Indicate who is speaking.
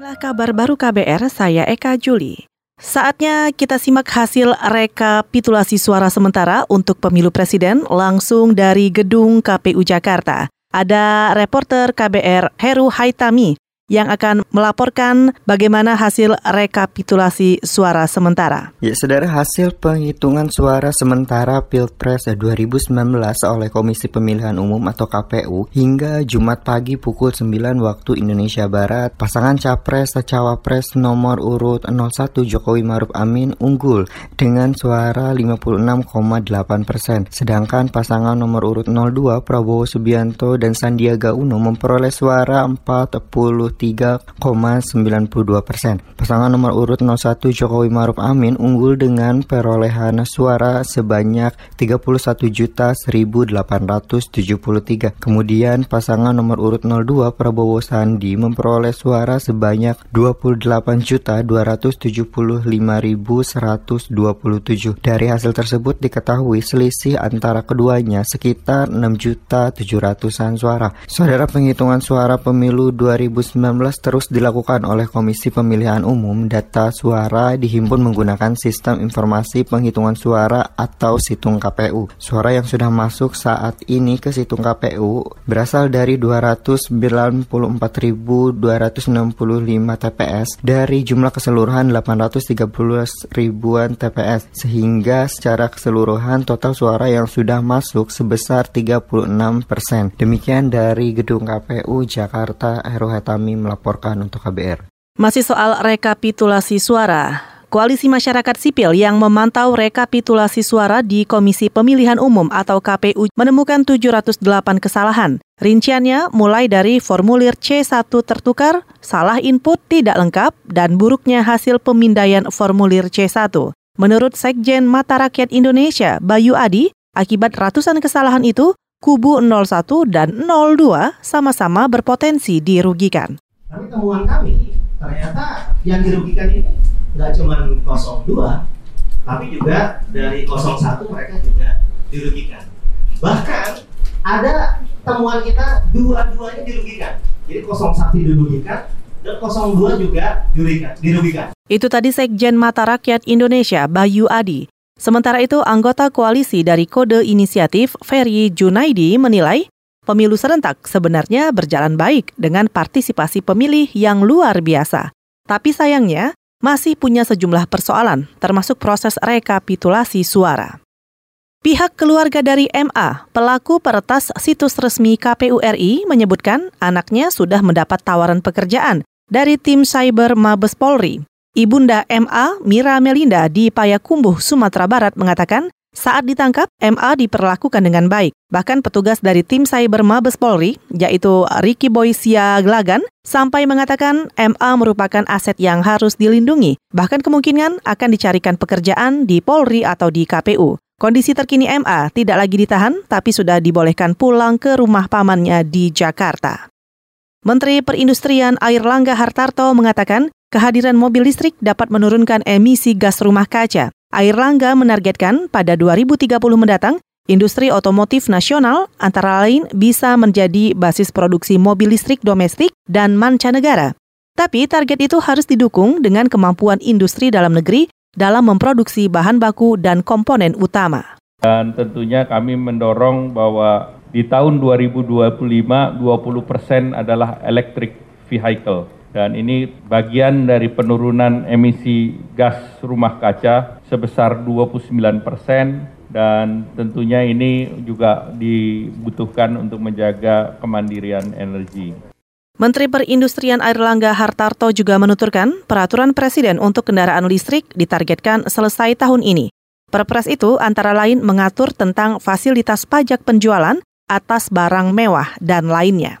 Speaker 1: Inilah kabar baru KBR, saya Eka Juli. Saatnya kita simak hasil rekapitulasi suara sementara untuk pemilu presiden langsung dari gedung KPU Jakarta. Ada reporter KBR Heru Haitami yang akan melaporkan bagaimana hasil rekapitulasi suara sementara.
Speaker 2: Ya, saudara, hasil penghitungan suara sementara Pilpres 2019 oleh Komisi Pemilihan Umum atau KPU hingga Jumat pagi pukul 9 waktu Indonesia Barat, pasangan Capres Cawapres nomor urut 01 Jokowi Maruf Amin unggul dengan suara 56,8 persen, sedangkan pasangan nomor urut 02 Prabowo Subianto dan Sandiaga Uno memperoleh suara 40 3,92 persen. Pasangan nomor urut 01 Jokowi Maruf Amin unggul dengan perolehan suara sebanyak 31.1873. Kemudian pasangan nomor urut 02 Prabowo Sandi memperoleh suara sebanyak 28.275.127. Dari hasil tersebut diketahui selisih antara keduanya sekitar 6.700-an suara. Saudara penghitungan suara pemilu 2019 terus dilakukan oleh Komisi Pemilihan Umum. Data suara dihimpun menggunakan sistem informasi penghitungan suara atau situng KPU. Suara yang sudah masuk saat ini ke situng KPU berasal dari 294.265 TPS dari jumlah keseluruhan 813 ribuan TPS sehingga secara keseluruhan total suara yang sudah masuk sebesar 36 persen. Demikian dari Gedung KPU Jakarta Heru Hetami melaporkan untuk KBR.
Speaker 1: Masih soal rekapitulasi suara. Koalisi Masyarakat Sipil yang memantau rekapitulasi suara di Komisi Pemilihan Umum atau KPU menemukan 708 kesalahan. Rinciannya mulai dari formulir C1 tertukar, salah input tidak lengkap, dan buruknya hasil pemindaian formulir C1. Menurut Sekjen Mata Rakyat Indonesia, Bayu Adi, akibat ratusan kesalahan itu, kubu 01 dan 02 sama-sama berpotensi dirugikan.
Speaker 3: Tapi temuan kami ternyata yang dirugikan ini nggak cuma 02, tapi juga dari 01 mereka juga dirugikan. Bahkan ada temuan kita dua-duanya dirugikan. Jadi 01 dirugikan dan 02 juga dirugikan. dirugikan.
Speaker 1: Itu tadi Sekjen Mata Rakyat Indonesia Bayu Adi. Sementara itu, anggota koalisi dari Kode Inisiatif Ferry Junaidi menilai pemilu serentak sebenarnya berjalan baik dengan partisipasi pemilih yang luar biasa. Tapi sayangnya, masih punya sejumlah persoalan, termasuk proses rekapitulasi suara. Pihak keluarga dari MA, pelaku peretas situs resmi KPU RI, menyebutkan anaknya sudah mendapat tawaran pekerjaan dari tim cyber Mabes Polri. Ibunda MA, Mira Melinda di Payakumbuh, Sumatera Barat mengatakan saat ditangkap, MA diperlakukan dengan baik. Bahkan petugas dari tim cyber Mabes Polri, yaitu Ricky Boysia Glagan, sampai mengatakan MA merupakan aset yang harus dilindungi. Bahkan kemungkinan akan dicarikan pekerjaan di Polri atau di KPU. Kondisi terkini MA tidak lagi ditahan, tapi sudah dibolehkan pulang ke rumah pamannya di Jakarta. Menteri Perindustrian Air Langga Hartarto mengatakan kehadiran mobil listrik dapat menurunkan emisi gas rumah kaca. Air Langga menargetkan pada 2030 mendatang, industri otomotif nasional antara lain bisa menjadi basis produksi mobil listrik domestik dan mancanegara. Tapi target itu harus didukung dengan kemampuan industri dalam negeri dalam memproduksi bahan baku dan komponen utama.
Speaker 4: Dan tentunya kami mendorong bahwa di tahun 2025 20 persen adalah electric vehicle dan ini bagian dari penurunan emisi gas rumah kaca sebesar 29 persen dan tentunya ini juga dibutuhkan untuk menjaga kemandirian energi.
Speaker 1: Menteri Perindustrian Airlangga Hartarto juga menuturkan peraturan Presiden untuk kendaraan listrik ditargetkan selesai tahun ini. Perpres itu antara lain mengatur tentang fasilitas pajak penjualan atas barang mewah dan lainnya.